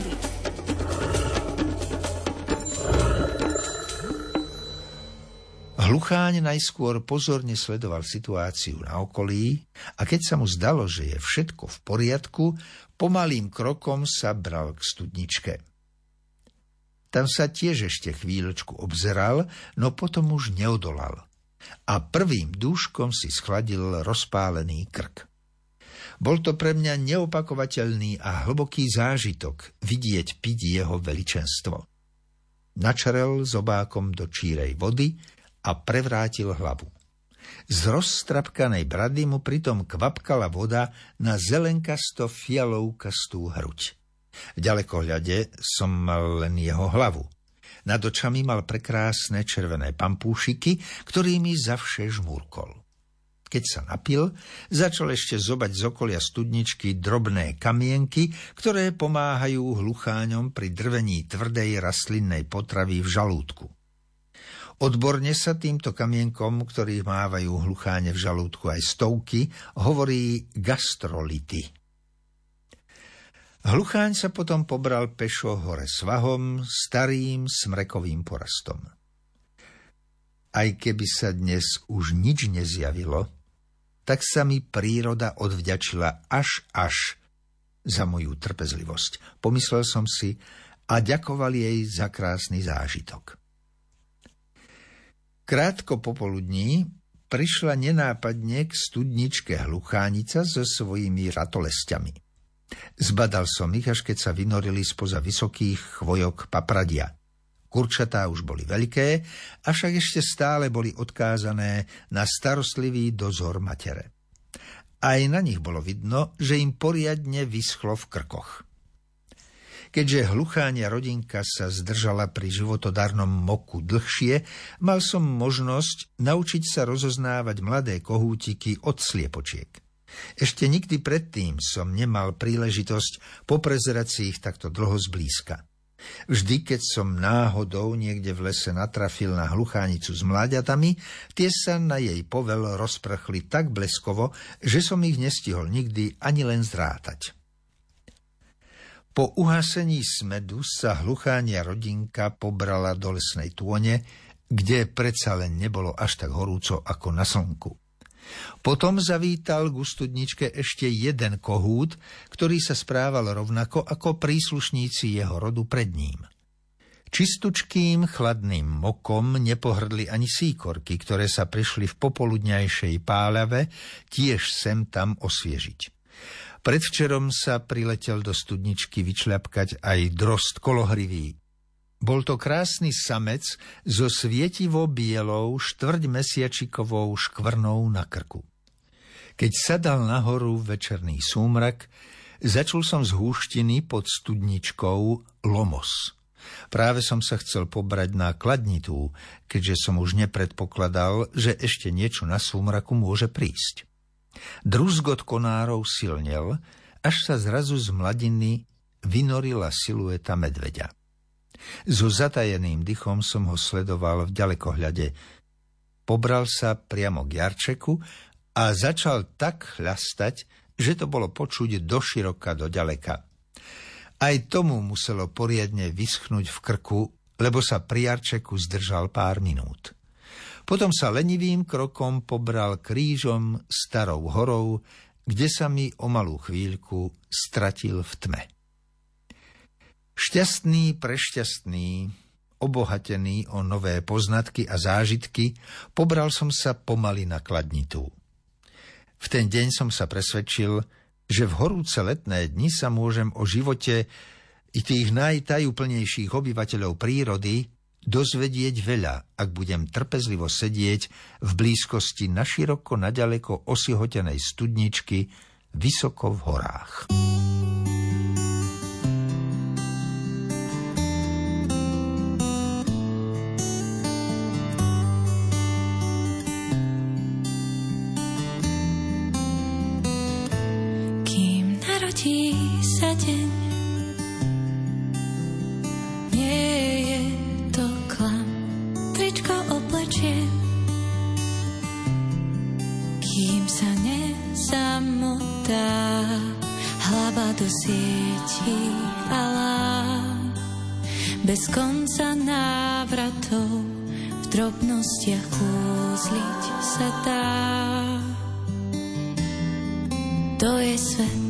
prírody. Hlucháň najskôr pozorne sledoval situáciu na okolí a keď sa mu zdalo, že je všetko v poriadku, pomalým krokom sa bral k studničke. Tam sa tiež ešte chvíľočku obzeral, no potom už neodolal a prvým dúškom si schladil rozpálený krk. Bol to pre mňa neopakovateľný a hlboký zážitok vidieť piť jeho veličenstvo. Načarel zobákom do čírej vody a prevrátil hlavu. Z rozstrapkanej brady mu pritom kvapkala voda na zelenkasto fialovkastú hruď. V ďalekohľade som mal len jeho hlavu. Nad očami mal prekrásne červené pampúšiky, ktorými zavše žmúrkol. Keď sa napil, začal ešte zobať z okolia studničky drobné kamienky, ktoré pomáhajú hlucháňom pri drvení tvrdej rastlinnej potravy v žalúdku. Odborne sa týmto kamienkom, ktorých mávajú hlucháne v žalúdku aj stovky, hovorí gastrolity. Hlucháň sa potom pobral pešo hore svahom, starým smrekovým porastom. Aj keby sa dnes už nič nezjavilo, tak sa mi príroda odvďačila až až za moju trpezlivosť. Pomyslel som si a ďakoval jej za krásny zážitok. Krátko popoludní prišla nenápadne k studničke hluchánica so svojimi ratolestiami. Zbadal som ich, až keď sa vynorili spoza vysokých chvojok papradia. Kurčatá už boli veľké, avšak ešte stále boli odkázané na starostlivý dozor matere. Aj na nich bolo vidno, že im poriadne vyschlo v krkoch. Keďže hlucháňa rodinka sa zdržala pri životodárnom moku dlhšie, mal som možnosť naučiť sa rozoznávať mladé kohútiky od sliepočiek. Ešte nikdy predtým som nemal príležitosť poprezerať si ich takto dlho zblízka. Vždy, keď som náhodou niekde v lese natrafil na hluchánicu s mláďatami, tie sa na jej povel rozprchli tak bleskovo, že som ich nestihol nikdy ani len zrátať. Po uhasení smedu sa hluchánia rodinka pobrala do lesnej tône, kde predsa len nebolo až tak horúco ako na slnku. Potom zavítal k studničke ešte jeden kohút, ktorý sa správal rovnako ako príslušníci jeho rodu pred ním. Čistučkým chladným mokom nepohrdli ani síkorky, ktoré sa prišli v popoludňajšej pálave tiež sem tam osviežiť. Predvčerom sa priletel do studničky vyčľapkať aj drost kolohrivý. Bol to krásny samec so svietivo bielou štvrťmesiačikovou škvrnou na krku. Keď sadal nahoru večerný súmrak, začul som z húštiny pod studničkou Lomos. Práve som sa chcel pobrať na kladnitú, keďže som už nepredpokladal, že ešte niečo na súmraku môže prísť. Druzgot konárov silnel, až sa zrazu z mladiny vynorila silueta medveďa. So zatajeným dychom som ho sledoval v ďalekohľade. Pobral sa priamo k Jarčeku a začal tak chľastať, že to bolo počuť do široka, do ďaleka. Aj tomu muselo poriadne vyschnúť v krku, lebo sa pri Jarčeku zdržal pár minút. Potom sa lenivým krokom pobral krížom starou horou, kde sa mi o malú chvíľku stratil v tme. Šťastný, prešťastný, obohatený o nové poznatky a zážitky, pobral som sa pomaly na kladnitu. V ten deň som sa presvedčil, že v horúce letné dni sa môžem o živote i tých najtajúplnejších obyvateľov prírody dozvedieť veľa, ak budem trpezlivo sedieť v blízkosti naširoko naďaleko osihotenej studničky vysoko v horách. Narodí sa deň kým sa nesamotá hlava do. Bez konca návratov v drobnostiach kúzliť sa dá. To je svet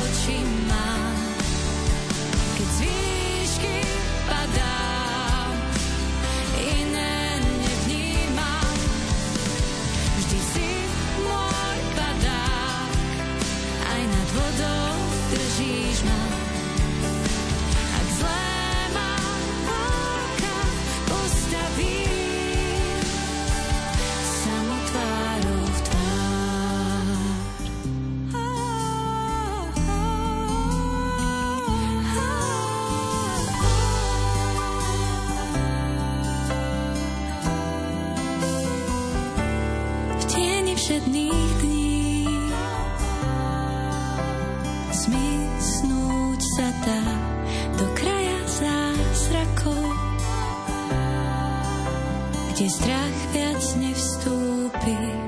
kde strach viac nevstúpi do nás.